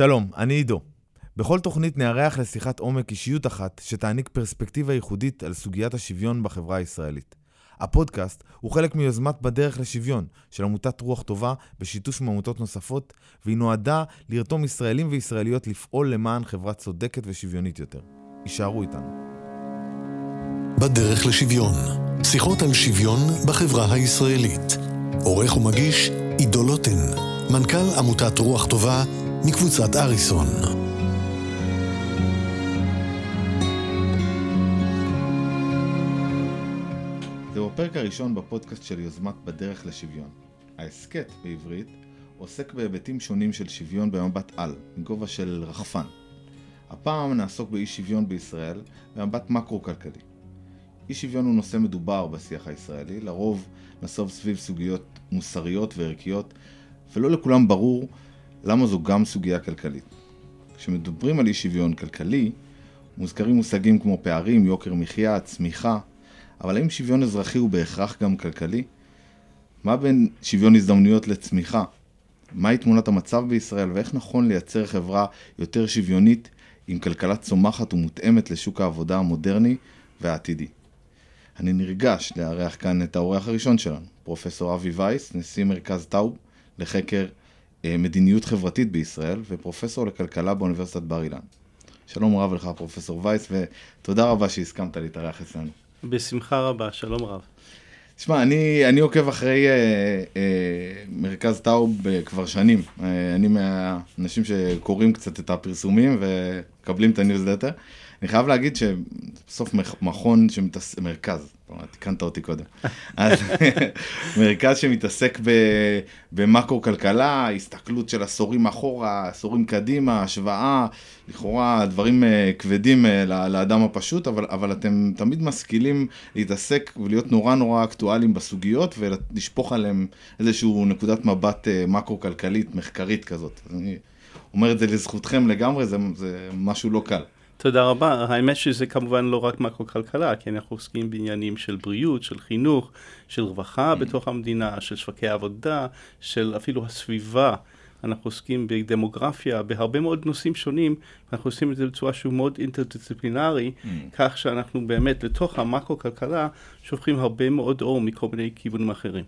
שלום, אני עידו. בכל תוכנית נארח לשיחת עומק אישיות אחת שתעניק פרספקטיבה ייחודית על סוגיית השוויון בחברה הישראלית. הפודקאסט הוא חלק מיוזמת בדרך לשוויון של עמותת רוח טובה בשיתוף עם עמותות נוספות, והיא נועדה לרתום ישראלים וישראליות לפעול למען חברה צודקת ושוויונית יותר. יישארו איתנו. בדרך לשוויון, שיחות על שוויון בחברה הישראלית. עורך ומגיש עידו לוטן, מנכ"ל עמותת רוח טובה מקבוצת אריסון. זהו הפרק הראשון בפודקאסט של יוזמת בדרך לשוויון. ההסכת בעברית עוסק בהיבטים שונים של שוויון במבט על, מגובה של רחפן. הפעם נעסוק באי שוויון בישראל במבט מקרו-כלכלי. אי שוויון הוא נושא מדובר בשיח הישראלי, לרוב נסוב סביב סוגיות מוסריות וערכיות, ולא לכולם ברור למה זו גם סוגיה כלכלית. כשמדברים על אי שוויון כלכלי, מוזכרים מושגים כמו פערים, יוקר מחיה, צמיחה, אבל האם שוויון אזרחי הוא בהכרח גם כלכלי? מה בין שוויון הזדמנויות לצמיחה? מהי תמונת המצב בישראל ואיך נכון לייצר חברה יותר שוויונית עם כלכלה צומחת ומותאמת לשוק העבודה המודרני והעתידי? אני נרגש לארח כאן את האורח הראשון שלנו, פרופסור אבי וייס, נשיא מרכז טאוב לחקר מדיניות חברתית בישראל ופרופסור לכלכלה באוניברסיטת בר אילן. שלום רב לך פרופסור וייס ותודה רבה שהסכמת להתארח אצלנו. בשמחה רבה, שלום רב. תשמע, אני, אני עוקב אחרי אה, אה, מרכז טאוב אה, כבר שנים. אה, אני מהאנשים שקוראים קצת את הפרסומים ומקבלים את הניוזלטר. אני חייב להגיד שבסוף מכון שמתעסק, מרכז, תיקנת אותי קודם, אז מרכז שמתעסק במקרו-כלכלה, הסתכלות של עשורים אחורה, עשורים קדימה, השוואה, לכאורה דברים אה, כבדים אה, לאדם הפשוט, אבל, אבל אתם תמיד משכילים להתעסק ולהיות נורא נורא אקטואליים בסוגיות ולשפוך עליהם איזושהי נקודת מבט אה, מקרו-כלכלית, מחקרית כזאת. אני אומר את זה לזכותכם לגמרי, זה, זה משהו לא קל. תודה רבה. האמת שזה כמובן לא רק מקרו-כלכלה, כי אנחנו עוסקים בעניינים של בריאות, של חינוך, של רווחה mm. בתוך המדינה, של שווקי עבודה, של אפילו הסביבה. אנחנו עוסקים בדמוגרפיה, בהרבה מאוד נושאים שונים, אנחנו עושים את זה בצורה שהוא מאוד אינטרדיסציפלינרי, mm. כך שאנחנו באמת לתוך המקרו-כלכלה שופכים הרבה מאוד אור מכל מיני כיוונים אחרים.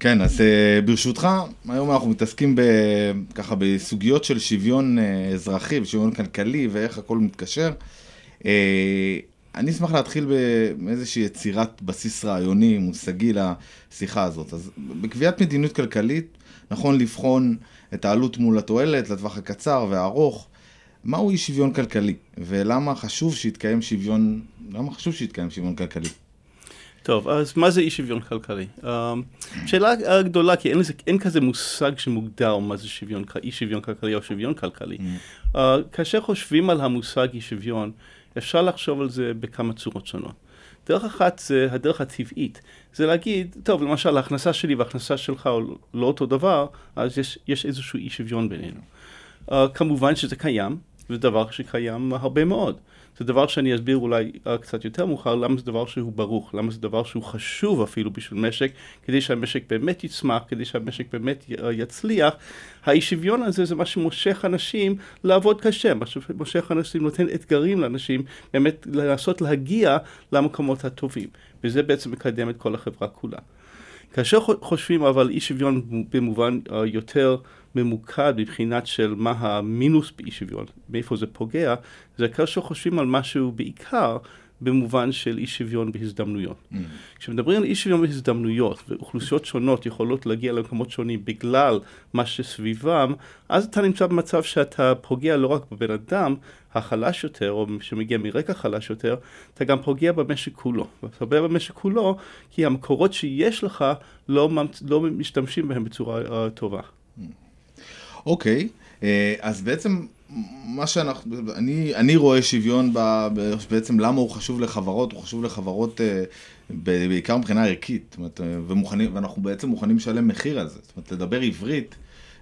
כן, אז uh, ברשותך, היום אנחנו מתעסקים ב, ככה בסוגיות של שוויון uh, אזרחי ושוויון כלכלי ואיך הכל מתקשר. Uh, אני אשמח להתחיל באיזושהי יצירת בסיס רעיוני, מושגי לשיחה הזאת. אז בקביעת מדיניות כלכלית, נכון לבחון את העלות מול התועלת לטווח הקצר והארוך. מהו אי שוויון כלכלי, ולמה חשוב שיתקיים שוויון, למה חשוב שיתקיים שוויון כלכלי? טוב, אז מה זה אי שוויון כלכלי? Um, שאלה גדולה, כי אין, לזה, אין כזה מושג שמוגדר מה זה שוויון, אי שוויון כלכלי או שוויון כלכלי. Mm. Uh, כאשר חושבים על המושג אי שוויון, אפשר לחשוב על זה בכמה צורות שונות. דרך אחת זה הדרך הטבעית, זה להגיד, טוב, למשל ההכנסה שלי וההכנסה שלך לא אותו דבר, אז יש, יש איזשהו אי שוויון בינינו. Uh, כמובן שזה קיים, זה דבר שקיים הרבה מאוד. זה דבר שאני אסביר אולי uh, קצת יותר מאוחר, למה זה דבר שהוא ברוך, למה זה דבר שהוא חשוב אפילו בשביל משק, כדי שהמשק באמת יצמח, כדי שהמשק באמת uh, יצליח. האי שוויון הזה זה מה שמושך אנשים לעבוד קשה, מה שמושך אנשים, נותן אתגרים לאנשים באמת לנסות להגיע למקומות הטובים, וזה בעצם מקדם את כל החברה כולה. כאשר חושבים אבל אי שוויון במובן uh, יותר ממוקד מבחינת של מה המינוס באי שוויון, מאיפה זה פוגע, זה כאשר חושבים על משהו בעיקר במובן של אי שוויון בהזדמנויות. Mm. כשמדברים על אי שוויון בהזדמנויות, ואוכלוסיות שונות יכולות להגיע למקומות שונים בגלל מה שסביבם, אז אתה נמצא במצב שאתה פוגע לא רק בבן אדם החלש יותר, או שמגיע מרקע חלש יותר, אתה גם פוגע במשק כולו. ואתה פוגע במשק כולו, כי המקורות שיש לך לא, לא משתמשים בהם בצורה uh, טובה. Mm. אוקיי, אה, אז בעצם מה שאנחנו, אני, אני רואה שוויון ב, בעצם למה הוא חשוב לחברות, הוא חשוב לחברות אה, בעיקר מבחינה ערכית, זאת אומרת, ומוכנים, ואנחנו בעצם מוכנים לשלם מחיר על זה, זאת אומרת, לדבר עברית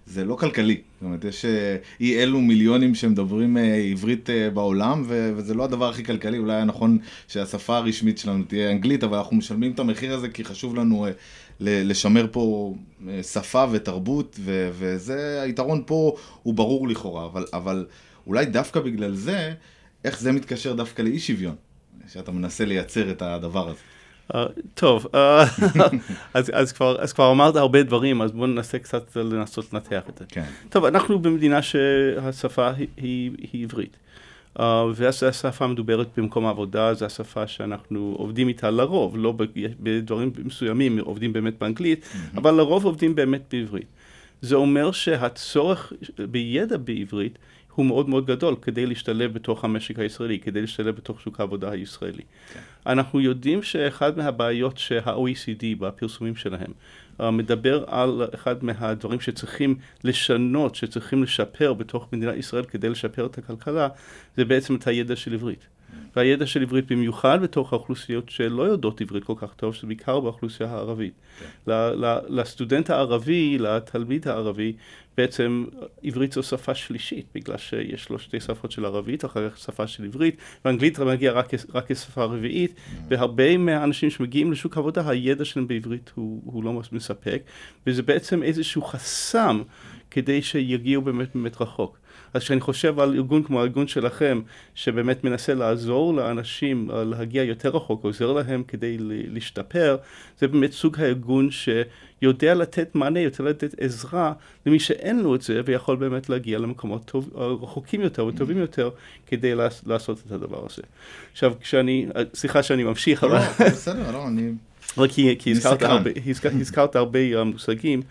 זה לא כלכלי. זאת אומרת, יש אה, אי אלו מיליונים שמדברים אה, עברית אה, בעולם, ו- וזה לא הדבר הכי כלכלי, אולי היה נכון שהשפה הרשמית שלנו תהיה אנגלית, אבל אנחנו משלמים את המחיר הזה כי חשוב לנו לשמר פה שפה ותרבות, ו- וזה, היתרון פה הוא ברור לכאורה, אבל, אבל אולי דווקא בגלל זה, איך זה מתקשר דווקא לאי שוויון, שאתה מנסה לייצר את הדבר הזה. Uh, טוב, uh, אז, אז, כבר, אז כבר אמרת הרבה דברים, אז בואו ננסה קצת לנסות לנתח את זה. כן. טוב, אנחנו במדינה שהשפה היא, היא, היא עברית. Uh, וזו השפה המדוברת במקום העבודה, זו השפה שאנחנו עובדים איתה לרוב, לא בדברים מסוימים עובדים באמת באנגלית, mm-hmm. אבל לרוב עובדים באמת בעברית. זה אומר שהצורך בידע בעברית הוא מאוד מאוד גדול כדי להשתלב בתוך המשק הישראלי, כדי להשתלב בתוך שוק העבודה הישראלי. כן. אנחנו יודעים שאחד מהבעיות שה-OECD בפרסומים שלהם uh, מדבר על אחד מהדברים שצריכים לשנות, שצריכים לשפר בתוך מדינת ישראל כדי לשפר את הכלכלה, זה בעצם את הידע של עברית. והידע של עברית במיוחד בתוך האוכלוסיות שלא יודעות עברית כל כך טוב, שזה בעיקר באוכלוסייה הערבית. כן. לסטודנט הערבי, לתלמיד הערבי, בעצם עברית זו שפה שלישית, בגלל שיש לו שתי שפות של ערבית, אחר כך שפה של עברית, ואנגלית מגיעה רק, רק כשפה רביעית, mm. והרבה מהאנשים שמגיעים לשוק העבודה, הידע שלהם בעברית הוא, הוא לא מספק, וזה בעצם איזשהו חסם כדי שיגיעו באמת באמת רחוק. אז כשאני חושב על ארגון כמו הארגון שלכם, שבאמת מנסה לעזור לאנשים אה, להגיע יותר רחוק, עוזר להם כדי להשתפר, זה באמת סוג הארגון שיודע לתת מענה, יותר לתת עזרה למי שאין לו את זה, ויכול באמת להגיע למקומות טוב, אה, רחוקים יותר וטובים יותר, כדי לעשות את הדבר הזה. עכשיו, כשאני, אה, סליחה שאני ממשיך, אבל... לא, בסדר, לא, אני... כי הזכרת הרבה מושגים.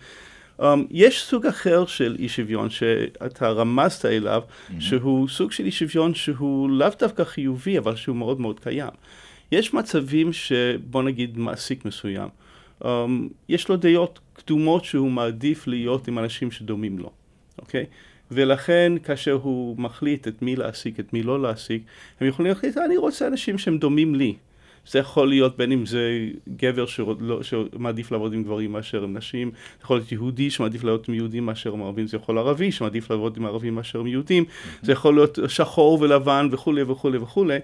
Um, יש סוג אחר של אי שוויון שאתה רמזת אליו, mm-hmm. שהוא סוג של אי שוויון שהוא לאו דווקא חיובי, אבל שהוא מאוד מאוד קיים. יש מצבים שבוא נגיד מעסיק מסוים, um, יש לו דעות קדומות שהוא מעדיף להיות עם אנשים שדומים לו, אוקיי? ולכן כאשר הוא מחליט את מי להעסיק, את מי לא להעסיק, הם יכולים להחליט, אני רוצה אנשים שהם דומים לי. זה יכול להיות בין אם זה גבר לא, שמעדיף לעבוד עם גברים מאשר עם נשים, זה יכול להיות יהודי שמעדיף לעבוד עם יהודים מאשר עם ערבים, זה יכול להיות ערבי שמעדיף לעבוד עם ערבים מאשר עם יהודים, זה יכול להיות שחור ולבן וכולי וכולי וכולי.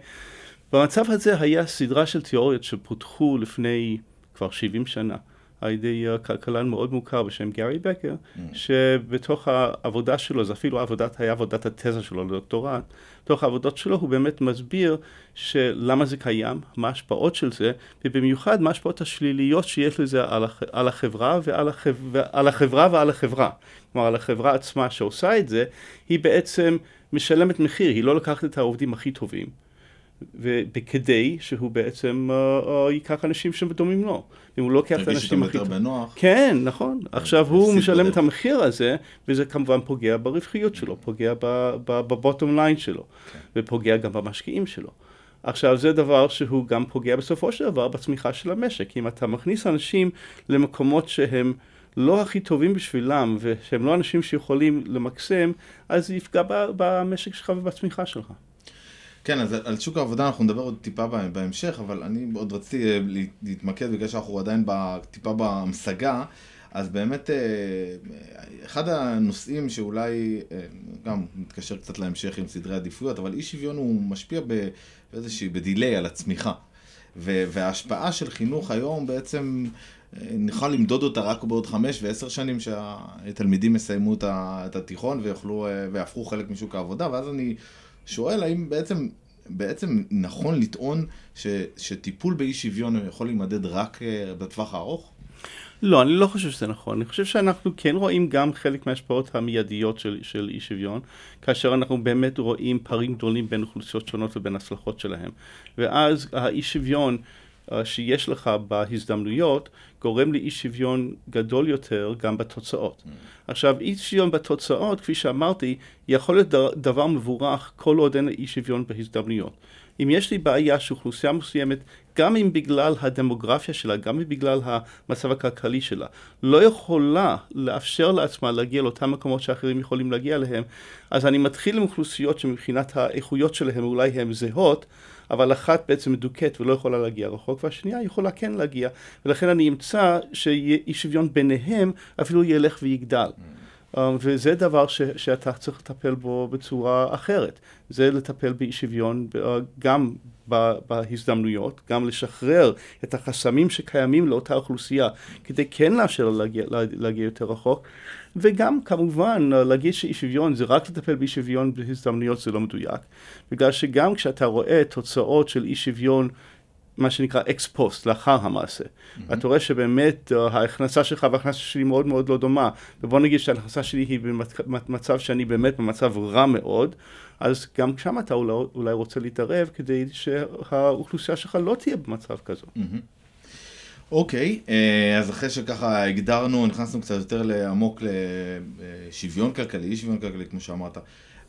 במצב הזה היה סדרה של תיאוריות שפותחו לפני כבר 70 שנה. על ידי כלכלן מאוד מוכר בשם גארי בקר, mm. שבתוך העבודה שלו, זה אפילו עבודת, היה עבודת התזה שלו לדוקטורט, בתוך העבודות שלו הוא באמת מסביר למה זה קיים, מה ההשפעות של זה, ובמיוחד מה ההשפעות השליליות שיש לזה על, הח, על החברה ועל החב, על החברה ועל החברה. כלומר, על החברה עצמה שעושה את זה, היא בעצם משלמת מחיר, היא לא לקחת את העובדים הכי טובים. וכדי שהוא בעצם uh, uh, ייקח אנשים שדומים לו. אם הוא לא לוקח את האנשים הכי טובים. בנוח. כן, נכון. כן, עכשיו הוא משלם את המחיר הזה, וזה כמובן פוגע ברווחיות שלו, פוגע בבוטום ליין שלו, כן. ופוגע גם במשקיעים שלו. עכשיו זה דבר שהוא גם פוגע בסופו של דבר בצמיחה של המשק. אם אתה מכניס אנשים למקומות שהם לא הכי טובים בשבילם, ושהם לא אנשים שיכולים למקסם, אז זה יפגע במשק שלך ובצמיחה שלך. כן, אז על שוק העבודה אנחנו נדבר עוד טיפה בהמשך, אבל אני עוד רציתי אה, להתמקד בגלל שאנחנו עדיין טיפה בהמשגה, אז באמת אה, אחד הנושאים שאולי אה, גם מתקשר קצת להמשך עם סדרי עדיפויות, אבל אי שוויון הוא משפיע באיזושהי, בדיליי על הצמיחה. וההשפעה של חינוך היום בעצם נוכל למדוד אותה רק בעוד חמש ועשר שנים שהתלמידים יסיימו את התיכון ויוכלו, ויהפכו חלק משוק העבודה, ואז אני שואל האם בעצם, בעצם נכון לטעון ש, שטיפול באי שוויון יכול להימדד רק uh, בטווח הארוך? לא, אני לא חושב שזה נכון. אני חושב שאנחנו כן רואים גם חלק מההשפעות המיידיות של, של אי שוויון, כאשר אנחנו באמת רואים פערים גדולים בין אוכלוסיות שונות ובין הצלחות שלהם. ואז האי שוויון uh, שיש לך בהזדמנויות, גורם לאי שוויון גדול יותר גם בתוצאות. Mm. עכשיו, אי שוויון בתוצאות, כפי שאמרתי, יכול להיות דבר מבורך כל עוד אין אי שוויון בהזדמנויות. אם יש לי בעיה שאוכלוסייה מסוימת, גם אם בגלל הדמוגרפיה שלה, גם אם בגלל המצב הכלכלי שלה, לא יכולה לאפשר לעצמה להגיע לאותם מקומות שאחרים יכולים להגיע אליהם, אז אני מתחיל עם אוכלוסיות שמבחינת האיכויות שלהם אולי הן זהות, אבל אחת בעצם מדוכאת ולא יכולה להגיע רחוק, והשנייה יכולה כן להגיע, ולכן אני אמצא שאי שוויון ביניהם אפילו ילך ויגדל. אה, וזה דבר ש, שאתה צריך לטפל בו בצורה אחרת. זה לטפל באי שוויון גם בהזדמנויות, גם לשחרר את החסמים שקיימים לאותה אוכלוסייה כדי כן לאפשר לה להגיע, להגיע יותר רחוק, וגם כמובן להגיד שאי שוויון זה רק לטפל באי שוויון בהזדמנויות זה לא מדויק, בגלל שגם כשאתה רואה תוצאות של אי שוויון מה שנקרא אקס פוסט, לאחר המעשה. Mm-hmm. אתה רואה שבאמת uh, ההכנסה שלך וההכנסה שלי מאוד מאוד לא דומה, ובוא נגיד שההכנסה שלי היא במצב שאני באמת במצב רע מאוד, אז גם שם אתה אולי, אולי רוצה להתערב כדי שהאוכלוסייה שלך לא תהיה במצב כזו. אוקיי, mm-hmm. okay, אז אחרי שככה הגדרנו, נכנסנו קצת יותר עמוק לשוויון כלכלי, אי שוויון כלכלי, כמו שאמרת.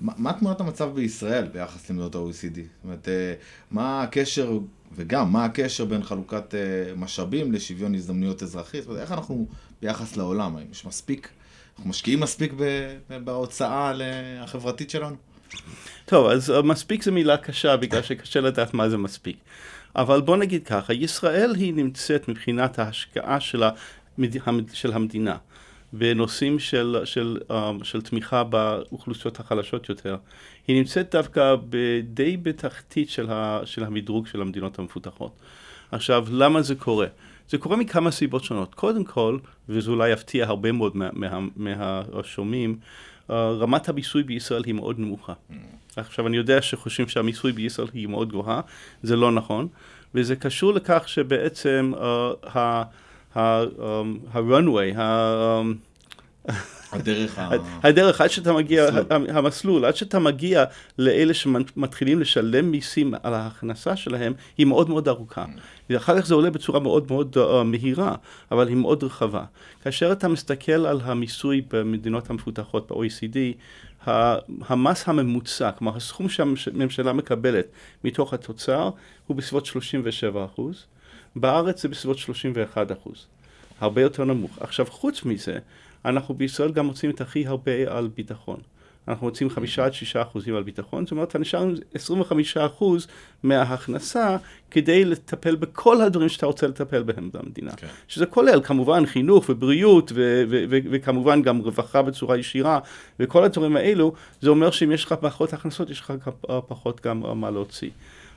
מה תמונת המצב בישראל ביחס למדינות ה-OECD? זאת אומרת, אה, מה הקשר, וגם מה הקשר בין חלוקת אה, משאבים לשוויון הזדמנויות אזרחית? איך אנחנו ביחס לעולם? האם יש מספיק, אנחנו משקיעים מספיק בהוצאה החברתית שלנו? טוב, אז אה, מספיק זו מילה קשה, בגלל שקשה לדעת מה זה מספיק. אבל בוא נגיד ככה, ישראל היא נמצאת מבחינת ההשקעה של, המד... של המדינה. בנושאים של, של, um, של תמיכה באוכלוסיות החלשות יותר, היא נמצאת דווקא די בתחתית של, ה, של המדרוג של המדינות המפותחות. עכשיו, למה זה קורה? זה קורה מכמה סיבות שונות. קודם כל, וזה אולי יפתיע הרבה מאוד מהשומעים, מה, מה uh, רמת המיסוי בישראל היא מאוד נמוכה. Mm. עכשיו, אני יודע שחושבים שהמיסוי בישראל היא מאוד גבוהה, זה לא נכון, וזה קשור לכך שבעצם uh, ה-runway, הדרך ה... הדרך, עד שאתה מגיע, המסלול, עד שאתה מגיע לאלה שמתחילים לשלם מיסים על ההכנסה שלהם, היא מאוד מאוד ארוכה. Mm. אחר כך זה עולה בצורה מאוד מאוד uh, מהירה, אבל היא מאוד רחבה. כאשר אתה מסתכל על המיסוי במדינות המפותחות ב-OECD, המס הממוצע, כלומר הסכום שהממשלה מקבלת מתוך התוצר, הוא בסביבות 37 אחוז. בארץ זה בסביבות 31 אחוז, הרבה יותר נמוך. עכשיו, חוץ מזה, אנחנו בישראל גם מוצאים את הכי הרבה על ביטחון. אנחנו מוצאים חמישה עד שישה אחוזים על ביטחון, זאת אומרת, אתה נשאר עם 25 אחוז מההכנסה כדי לטפל בכל הדברים שאתה רוצה לטפל בהם במדינה. Okay. כן. שזה כולל כמובן חינוך ובריאות ו- ו- ו- וכמובן גם רווחה בצורה ישירה וכל הדברים האלו, זה אומר שאם יש לך פחות הכנסות, יש לך פחות גם מה להוציא.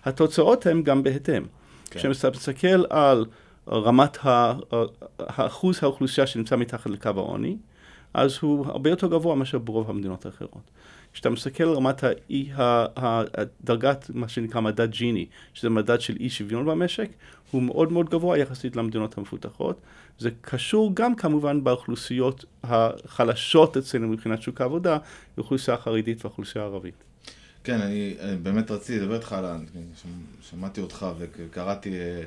התוצאות הן גם בהתאם. כן. כשאתה מסתכל על רמת האחוז האוכלוסייה שנמצא מתחת לקו העוני, אז הוא הרבה יותר גבוה מאשר ברוב המדינות האחרות. כשאתה מסתכל על רמת האי, הדרגת, מה שנקרא מדד ג'יני, שזה מדד של אי שוויון במשק, הוא מאוד מאוד גבוה יחסית למדינות המפותחות. זה קשור גם כמובן באוכלוסיות החלשות אצלנו מבחינת שוק העבודה, באוכלוסייה החרדית והאוכלוסייה הערבית. כן, אני באמת רציתי לדבר איתך על ה... שמעתי אותך וקראתי, אה,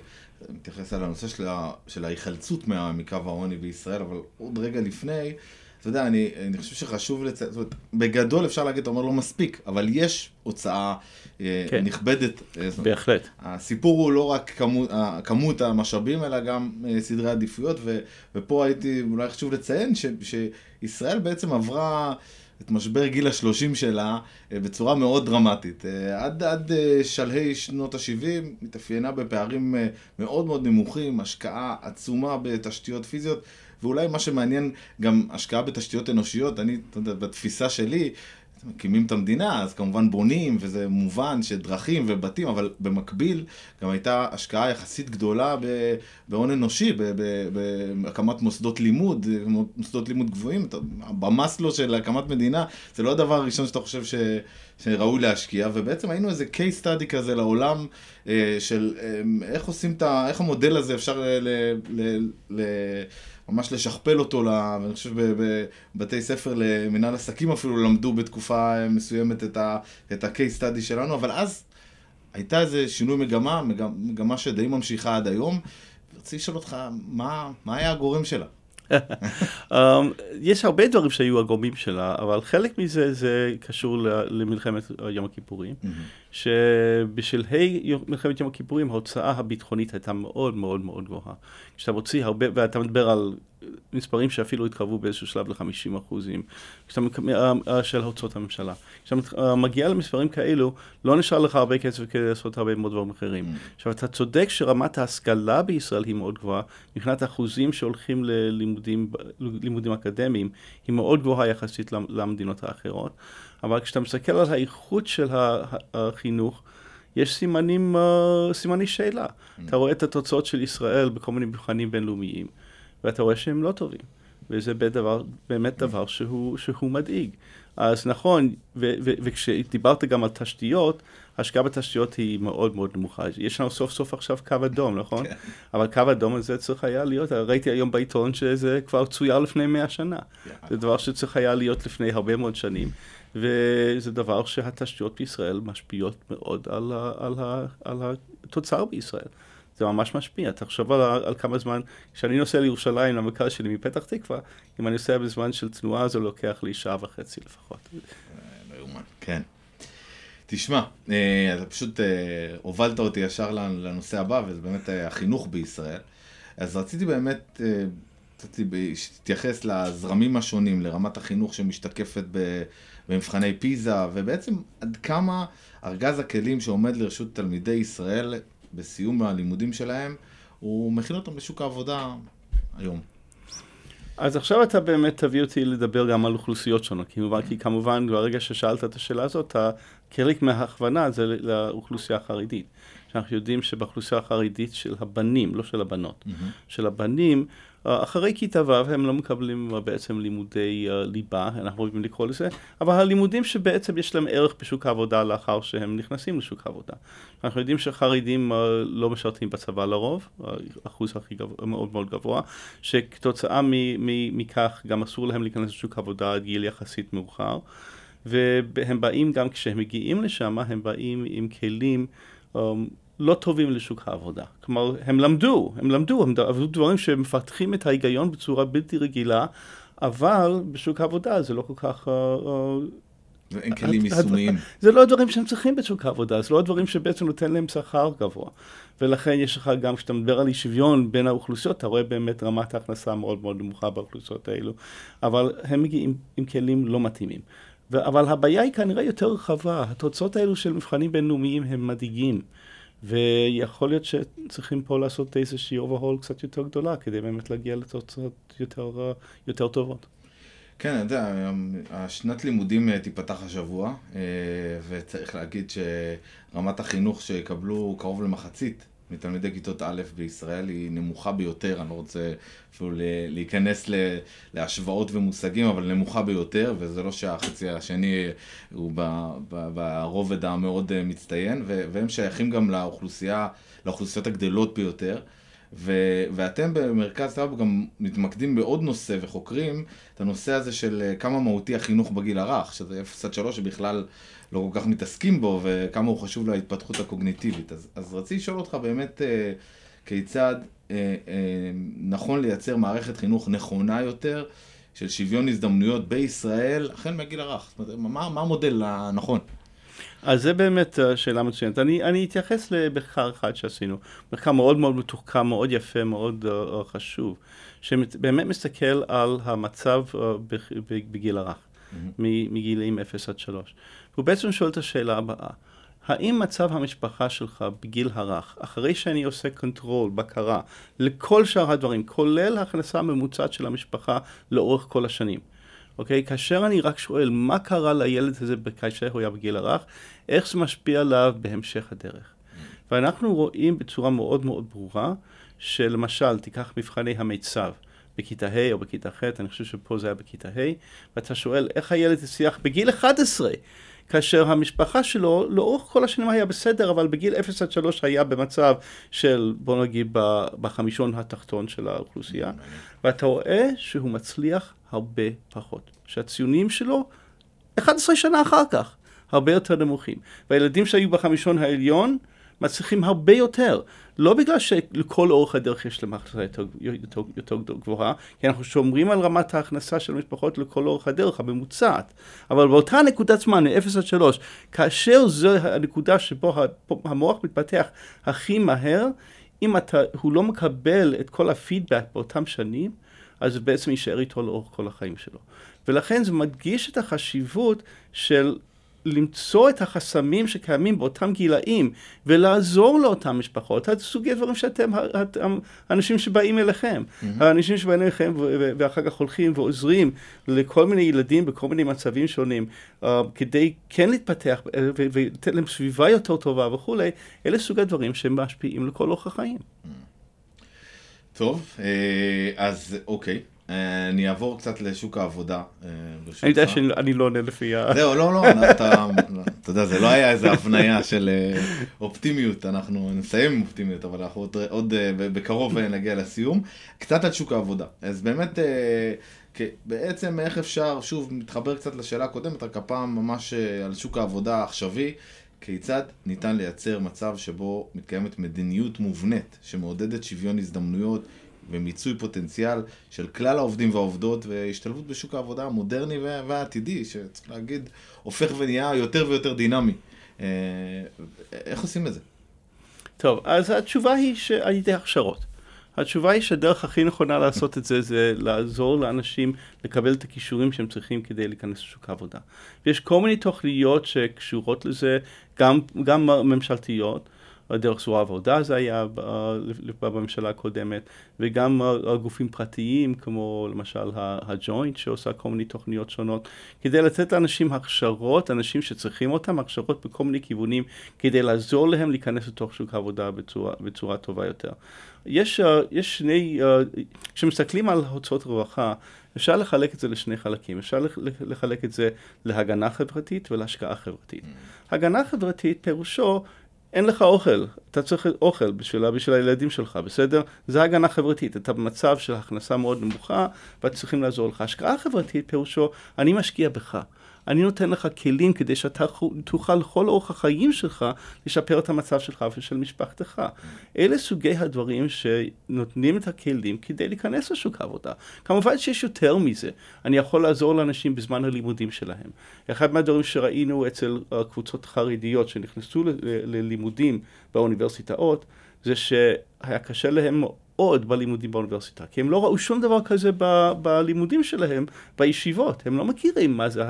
מתייחס על הנושא של, ה... של ההיחלצות מקו העוני בישראל, אבל עוד רגע לפני, אתה יודע, אני, אני חושב שחשוב לציין, זאת אומרת, בגדול אפשר להגיד, אתה אומר לא מספיק, אבל יש הוצאה אה, כן. נכבדת. אה, בהחלט. הסיפור הוא לא רק כמות, כמות המשאבים, אלא גם סדרי עדיפויות, ו, ופה הייתי, אולי חשוב לציין ש, שישראל בעצם עברה... את משבר גיל השלושים שלה אה, בצורה מאוד דרמטית. אה, עד, עד אה, שלהי שנות ה-70 התאפיינה בפערים מאוד מאוד נמוכים, השקעה עצומה בתשתיות פיזיות, ואולי מה שמעניין, גם השקעה בתשתיות אנושיות, אני, אתה יודע, בתפיסה שלי, מקימים את המדינה, אז כמובן בונים, וזה מובן שדרכים ובתים, אבל במקביל גם הייתה השקעה יחסית גדולה בהון אנושי, בהקמת מוסדות לימוד, מוסדות לימוד גבוהים. במסלו של הקמת מדינה, זה לא הדבר הראשון שאתה חושב ש... שראוי להשקיע, ובעצם היינו איזה case study כזה לעולם אה, של אה, איך עושים את ה... איך המודל הזה אפשר ל... ל... ל... ממש לשכפל אותו, לה, ואני חושב בבתי ספר למנהל עסקים אפילו למדו בתקופה מסוימת את ה-case study שלנו, אבל אז הייתה איזה שינוי מגמה, מגמה שדי ממשיכה עד היום. רציתי לשאול אותך, מה, מה היה הגורם שלה? Um, יש הרבה דברים שהיו הגורמים שלה, אבל חלק מזה זה קשור למלחמת יום הכיפורים, שבשלהי מלחמת יום הכיפורים ההוצאה הביטחונית הייתה מאוד מאוד מאוד גבוהה. כשאתה מוציא הרבה, ואתה מדבר על מספרים שאפילו התקרבו באיזשהו שלב ל-50 אחוזים של הוצאות הממשלה. כשאתה מגיע למספרים כאלו, לא נשאר לך הרבה כסף כדי לעשות הרבה מאוד דברים אחרים. Mm. עכשיו, אתה צודק שרמת ההשכלה בישראל היא מאוד גבוהה, מבחינת האחוזים שהולכים ללימודים אקדמיים, היא מאוד גבוהה יחסית למדינות האחרות, אבל כשאתה מסתכל על האיכות של החינוך, יש סימנים, סימני שאלה. Mm. אתה רואה את התוצאות של ישראל בכל מיני מבחנים בינלאומיים, ואתה רואה שהם לא טובים. וזה בדבר, באמת דבר שהוא, שהוא מדאיג. אז נכון, ו- ו- וכשדיברת גם על תשתיות, ההשקעה בתשתיות היא מאוד מאוד נמוכה. יש לנו סוף סוף עכשיו קו אדום, נכון? כן. אבל קו אדום הזה צריך היה להיות, ראיתי היום בעיתון שזה כבר צויר לפני מאה שנה. זה דבר שצריך היה להיות לפני הרבה מאוד שנים. וזה דבר שהתשתיות בישראל משפיעות מאוד על, ה, על, ה, על התוצר בישראל. זה ממש משפיע. תחשוב על, על כמה זמן, כשאני נוסע לירושלים, למרכז שלי מפתח תקווה, אם אני נוסע בזמן של תנועה, זה לוקח לי שעה וחצי לפחות. לא יאומן, כן. תשמע, אה, אתה פשוט אה, הובלת אותי ישר לנושא הבא, וזה באמת אה, החינוך בישראל. אז רציתי באמת, רציתי שתתייחס לזרמים השונים, לרמת החינוך שמשתקפת במבחני פיזה, ובעצם עד כמה ארגז הכלים שעומד לרשות תלמידי ישראל בסיום הלימודים שלהם, הוא מכין אותם לשוק העבודה היום. אז עכשיו אתה באמת תביא אותי לדבר גם על אוכלוסיות שונות, כמובן, כי כמובן ברגע ששאלת את השאלה הזאת, חלק מההכוונה זה לאוכלוסייה החרדית. שאנחנו יודעים שבאוכלוסייה החרדית של הבנים, לא של הבנות, mm-hmm. של הבנים, אחרי כיתה ו' הם לא מקבלים בעצם לימודי uh, ליבה, אנחנו אוהבים לקרוא לזה, אבל הלימודים שבעצם יש להם ערך בשוק העבודה לאחר שהם נכנסים לשוק העבודה. אנחנו יודעים שחרדים uh, לא משרתים בצבא לרוב, האחוז הכי גבוה, מאוד מאוד גבוה, שכתוצאה מכך גם אסור להם להיכנס לשוק העבודה עד גיל יחסית מאוחר, והם באים גם כשהם מגיעים לשם, הם באים עם כלים um, לא טובים לשוק העבודה. כלומר, הם למדו, הם למדו, הם עבדו דברים שמפתחים את ההיגיון בצורה בלתי רגילה, אבל בשוק העבודה זה לא כל כך... ואין uh, כלים יישומיים. זה לא הדברים שהם צריכים בשוק העבודה, זה לא הדברים שבעצם נותן להם שכר גבוה. ולכן יש לך גם, כשאתה מדבר על אי שוויון בין האוכלוסיות, אתה רואה באמת רמת ההכנסה מאוד מאוד נמוכה באוכלוסיות האלו, אבל הם מגיעים עם כלים לא מתאימים. אבל הבעיה היא כנראה יותר רחבה, התוצאות האלו של מבחנים בינלאומיים הם מדאיגים. ויכול להיות שצריכים פה לעשות איזושהי overhaul קצת יותר גדולה, כדי באמת להגיע לתוצאות יותר, יותר טובות. כן, אני יודע, השנת לימודים אה, תיפתח השבוע, אה, וצריך להגיד שרמת החינוך שיקבלו קרוב למחצית מתלמידי כיתות א' בישראל היא נמוכה ביותר, אני לא רוצה אפילו להיכנס להשוואות ומושגים, אבל נמוכה ביותר, וזה לא שהחצי השני הוא ברובד המאוד מצטיין, והם שייכים גם לאוכלוסייה, לאוכלוסיות הגדלות ביותר. ו- ואתם במרכז טאב גם מתמקדים בעוד נושא וחוקרים את הנושא הזה של אה, כמה מהותי החינוך בגיל הרך, שזה 0 עד 3 שבכלל לא כל כך מתעסקים בו, וכמה הוא חשוב להתפתחות הקוגניטיבית. אז, אז רציתי לשאול אותך באמת אה, כיצד אה, אה, נכון לייצר מערכת חינוך נכונה יותר של שוויון הזדמנויות בישראל, החל מהגיל הרך. זאת אומרת, מה, מה המודל הנכון? אז זה באמת שאלה מצוינת. אני, אני אתייחס למחקר אחד שעשינו, מחקר מאוד מאוד מתוחכם, מאוד יפה, מאוד uh, חשוב, שבאמת מסתכל על המצב uh, בגיל הרך, mm-hmm. מגילים 0 עד 3. והוא בעצם שואל את השאלה הבאה, האם מצב המשפחה שלך בגיל הרך, אחרי שאני עושה control, בקרה, לכל שאר הדברים, כולל ההכנסה הממוצעת של המשפחה לאורך כל השנים, אוקיי? כאשר אני רק שואל מה קרה לילד הזה כאשר הוא היה בגיל הרך, איך זה משפיע עליו בהמשך הדרך. ואנחנו רואים בצורה מאוד מאוד ברורה, שלמשל, תיקח מבחני המיצב. בכיתה ה' או בכיתה ח', אני חושב שפה זה היה בכיתה ה', ואתה שואל איך הילד הצליח בגיל 11 כאשר המשפחה שלו לאורך כל השנים היה בסדר, אבל בגיל 0 עד 3 היה במצב של, בוא נגיד, בחמישון התחתון של האוכלוסייה, ואתה רואה שהוא מצליח הרבה פחות. שהציונים שלו, 11 שנה אחר כך, הרבה יותר נמוכים. והילדים שהיו בחמישון העליון, מצליחים הרבה יותר. לא בגלל שלכל אורך הדרך יש להם הכנסה יותר, יותר, יותר גבוהה, כי אנחנו שומרים על רמת ההכנסה של המשפחות לכל אורך הדרך הממוצעת. אבל באותה נקודת זמן, מ-0 עד 3, כאשר זו הנקודה שבו המוח מתפתח הכי מהר, אם אתה, הוא לא מקבל את כל הפידבק באותם שנים, אז זה בעצם יישאר איתו לאורך כל החיים שלו. ולכן זה מדגיש את החשיבות של למצוא את החסמים שקיימים באותם גילאים ולעזור לאותן משפחות. זה סוגי דברים שאתם, האנשים שבאים אליכם, mm-hmm. האנשים שבאים אליכם ואחר כך הולכים ועוזרים לכל מיני ילדים בכל מיני מצבים שונים, uh, כדי כן להתפתח ולתת להם סביבה יותר טובה וכולי, אלה סוגי דברים שמשפיעים לכל אורך החיים. Mm-hmm. טוב, אה, אז אוקיי. אה, אני אעבור קצת לשוק העבודה. אה, אני יודע שאני לא עונה לפי ה... זהו, לא, לא, אתה יודע, זה לא היה איזה הבניה של אופטימיות, אנחנו נסיים עם אופטימיות, אבל אנחנו עוד בקרוב נגיע לסיום. קצת על שוק העבודה. אז באמת, בעצם איך אפשר, שוב, מתחבר קצת לשאלה הקודמת, רק הפעם ממש על שוק העבודה העכשווי. כיצד ניתן לייצר מצב שבו מתקיימת מדיניות מובנית שמעודדת שוויון הזדמנויות ומיצוי פוטנציאל של כלל העובדים והעובדות והשתלבות בשוק העבודה המודרני והעתידי, שצריך להגיד, הופך ונהיה יותר ויותר דינמי. אה, איך עושים את זה? טוב, אז התשובה היא שעל ידי הכשרות. התשובה היא שהדרך הכי נכונה לעשות את זה, זה לעזור לאנשים לקבל את הכישורים שהם צריכים כדי להיכנס לשוק העבודה. ויש כל מיני תוכניות שקשורות לזה, גם, גם ממשלתיות. דרך זרוע העבודה זה היה בממשלה הקודמת, וגם גופים פרטיים כמו למשל הג'וינט שעושה כל מיני תוכניות שונות, כדי לתת לאנשים הכשרות, אנשים שצריכים אותם, הכשרות בכל מיני כיוונים, כדי לעזור להם להיכנס לתוך שוק העבודה בצורה, בצורה טובה יותר. יש, יש שני, כשמסתכלים על הוצאות רווחה, אפשר לחלק את זה לשני חלקים. אפשר לחלק את זה להגנה חברתית ולהשקעה חברתית. Mm. הגנה חברתית פירושו אין לך אוכל, אתה צריך אוכל בשביל, בשביל הילדים שלך, בסדר? זה הגנה חברתית, אתה במצב של הכנסה מאוד נמוכה וצריכים לעזור לך. השקעה חברתית פירושו, אני משקיע בך. אני נותן לך כלים כדי שאתה תוכל לכל אורך החיים שלך לשפר את המצב שלך ושל משפחתך. אלה סוגי הדברים שנותנים את הכלים כדי להיכנס לשוק העבודה. כמובן שיש יותר מזה. אני יכול לעזור לאנשים בזמן הלימודים שלהם. אחד מהדברים שראינו אצל קבוצות חרדיות שנכנסו ללימודים באוניברסיטאות, זה שהיה קשה להם מאוד בלימודים באוניברסיטה, כי הם לא ראו שום דבר כזה ב, בלימודים שלהם, בישיבות, הם לא מכירים מה זה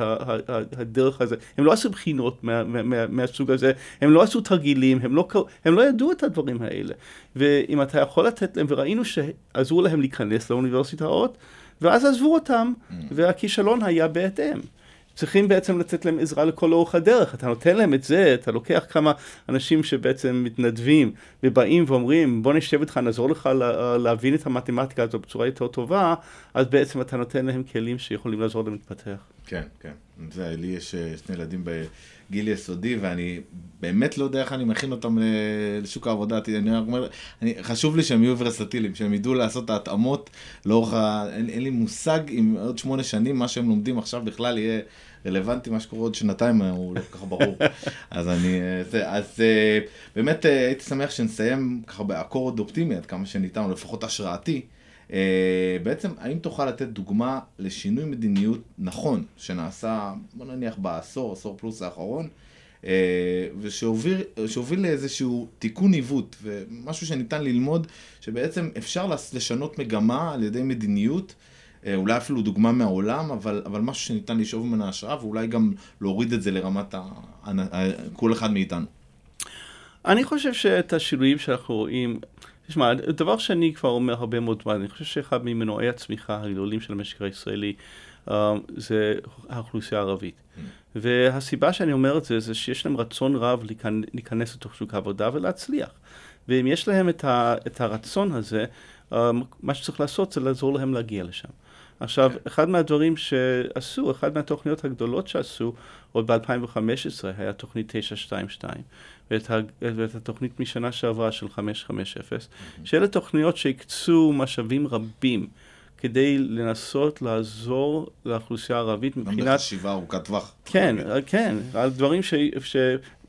הדרך הזה, הם לא עשו בחינות מה, מה, מהסוג הזה, הם לא עשו תרגילים, הם לא, הם לא ידעו את הדברים האלה. ואם אתה יכול לתת להם, וראינו שעזרו להם להיכנס לאוניברסיטאות, ואז עזבו אותם, mm. והכישלון היה בהתאם. צריכים בעצם לתת להם עזרה לכל אורך הדרך. אתה נותן להם את זה, אתה לוקח כמה אנשים שבעצם מתנדבים ובאים ואומרים, בוא נשב איתך, נעזור לך להבין את המתמטיקה הזו בצורה יותר טובה, אז בעצם אתה נותן להם כלים שיכולים לעזור להם להתפתח. כן, כן. זה, לי יש אה, שני ילדים בגיל יסודי, ואני באמת לא יודע איך אני מכין אותם לשוק העבודה. אני אומר, אני, חשוב לי שהם יהיו ורסטיליים, שהם ידעו לעשות את ההתאמות לאורך ה... אין, אין לי מושג אם עוד שמונה שנים מה שהם לומדים עכשיו בכלל יהיה רלוונטי, מה שקורה עוד שנתיים הוא לא כל כך ברור. אז אני... זה, אז אה, באמת אה, הייתי שמח שנסיים ככה באקורד אופטימי עד כמה שניתן, או לפחות השראתי. אה, בעצם, האם תוכל לתת דוגמה לשינוי מדיניות נכון שנעשה, בוא נניח בעשור, עשור פלוס האחרון, ושהוביל לאיזשהו תיקון עיוות, ומשהו שניתן ללמוד, שבעצם אפשר לשנות מגמה על ידי מדיניות. אה, אולי אפילו דוגמה מהעולם, אבל, אבל משהו שניתן לשאוב ממנה השראה, ואולי גם להוריד את זה לרמת ה, כל אחד מאיתנו. אני חושב שאת השינויים שאנחנו רואים, תשמע, דבר שאני כבר אומר הרבה מאוד זמן, אני חושב שאחד ממנועי הצמיחה הגדולים של המשק הישראלי uh, זה האוכלוסייה הערבית. Mm. והסיבה שאני אומר את זה, זה שיש להם רצון רב להיכנס לתוך שוק העבודה ולהצליח. ואם יש להם את, ה, את הרצון הזה, uh, מה שצריך לעשות זה לעזור להם להגיע לשם. עכשיו, okay. אחד מהדברים שעשו, אחת מהתוכניות הגדולות שעשו, עוד ב-2015 היה תוכנית 922, ואת, ה, ואת התוכנית משנה שעברה של 550, mm-hmm. שאלה תוכניות שהקצו משאבים רבים. כדי לנסות לעזור לאוכלוסייה הערבית מבחינת... גם בחשיבה ארוכת טווח. כן, כן, על דברים ש... ש...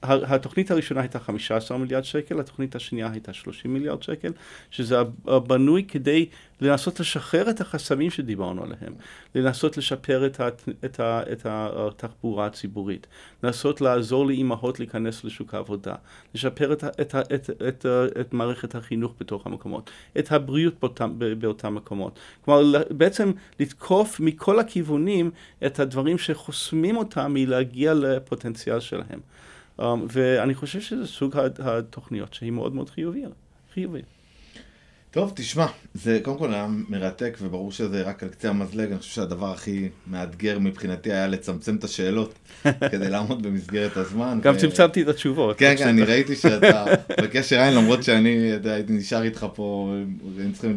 התוכנית הראשונה הייתה 15 מיליארד שקל, התוכנית השנייה הייתה 30 מיליארד שקל, שזה בנוי כדי לנסות לשחרר את החסמים שדיברנו עליהם, לנסות לשפר את, הת, את, ה, את התחבורה הציבורית, לנסות לעזור לאימהות להיכנס לשוק העבודה, לשפר את, את, את, את, את, את מערכת החינוך בתוך המקומות, את הבריאות באותם, באותם מקומות. כלומר, בעצם לתקוף מכל הכיוונים את הדברים שחוסמים אותם מלהגיע לפוטנציאל שלהם. Um, ואני חושב שזה סוג התוכניות שהיא מאוד מאוד חיובית. חיובי. טוב, תשמע, זה קודם כל היה מרתק, וברור שזה רק על קצה המזלג, אני חושב שהדבר הכי מאתגר מבחינתי היה לצמצם את השאלות, כדי לעמוד במסגרת הזמן. גם ו... צמצמתי את התשובות. כן, כן, אני ראיתי שאתה בקשר עין, למרות שאני הייתי נשאר איתך פה, היינו צריכים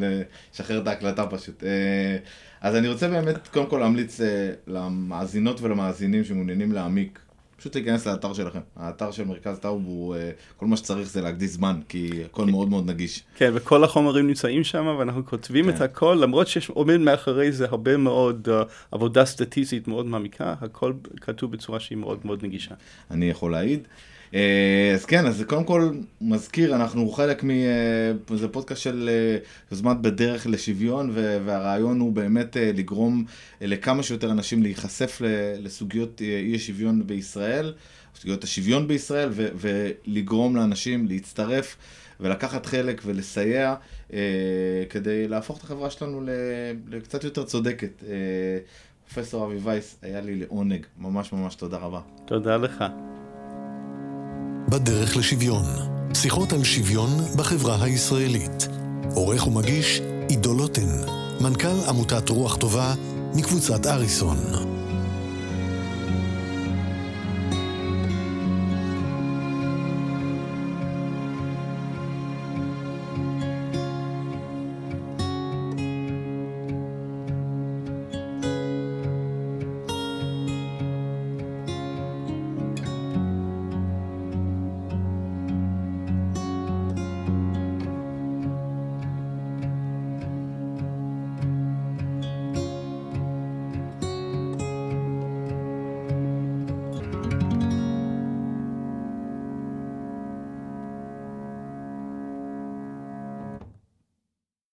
לשחרר את ההקלטה פשוט. אה, אז אני רוצה באמת, קודם כל להמליץ אה, למאזינות ולמאזינים שמעוניינים להעמיק פשוט להיכנס לאתר שלכם. האתר של מרכז טאוב הוא, אה, כל מה שצריך זה להקדיש זמן, כי הכל. מאוד מאוד נגיש. כן, וכל החומרים נמצאים שם, ואנחנו כותבים כן. את הכל, למרות שיש עומד מאחורי זה הרבה מאוד uh, עבודה סטטיסטית מאוד מעמיקה, הכל כתוב בצורה שהיא מאוד מאוד נגישה. אני יכול להעיד. אה, אז כן, אז קודם כל מזכיר, אנחנו חלק מ... אה, זה פודקאסט של אה, יוזמת בדרך לשוויון, והרעיון הוא באמת לגרום לכמה שיותר אנשים להיחשף לסוגיות אי השוויון בישראל, סוגיות השוויון בישראל, ולגרום לאנשים להצטרף ולקחת חלק ולסייע כדי להפוך את החברה שלנו לקצת יותר צודקת. פרופסור אבי וייס, היה לי לעונג, ממש ממש תודה רבה. תודה לך. בדרך לשוויון. שיחות על שוויון בחברה הישראלית. עורך ומגיש עידו לוטן, מנכ"ל עמותת רוח טובה מקבוצת אריסון.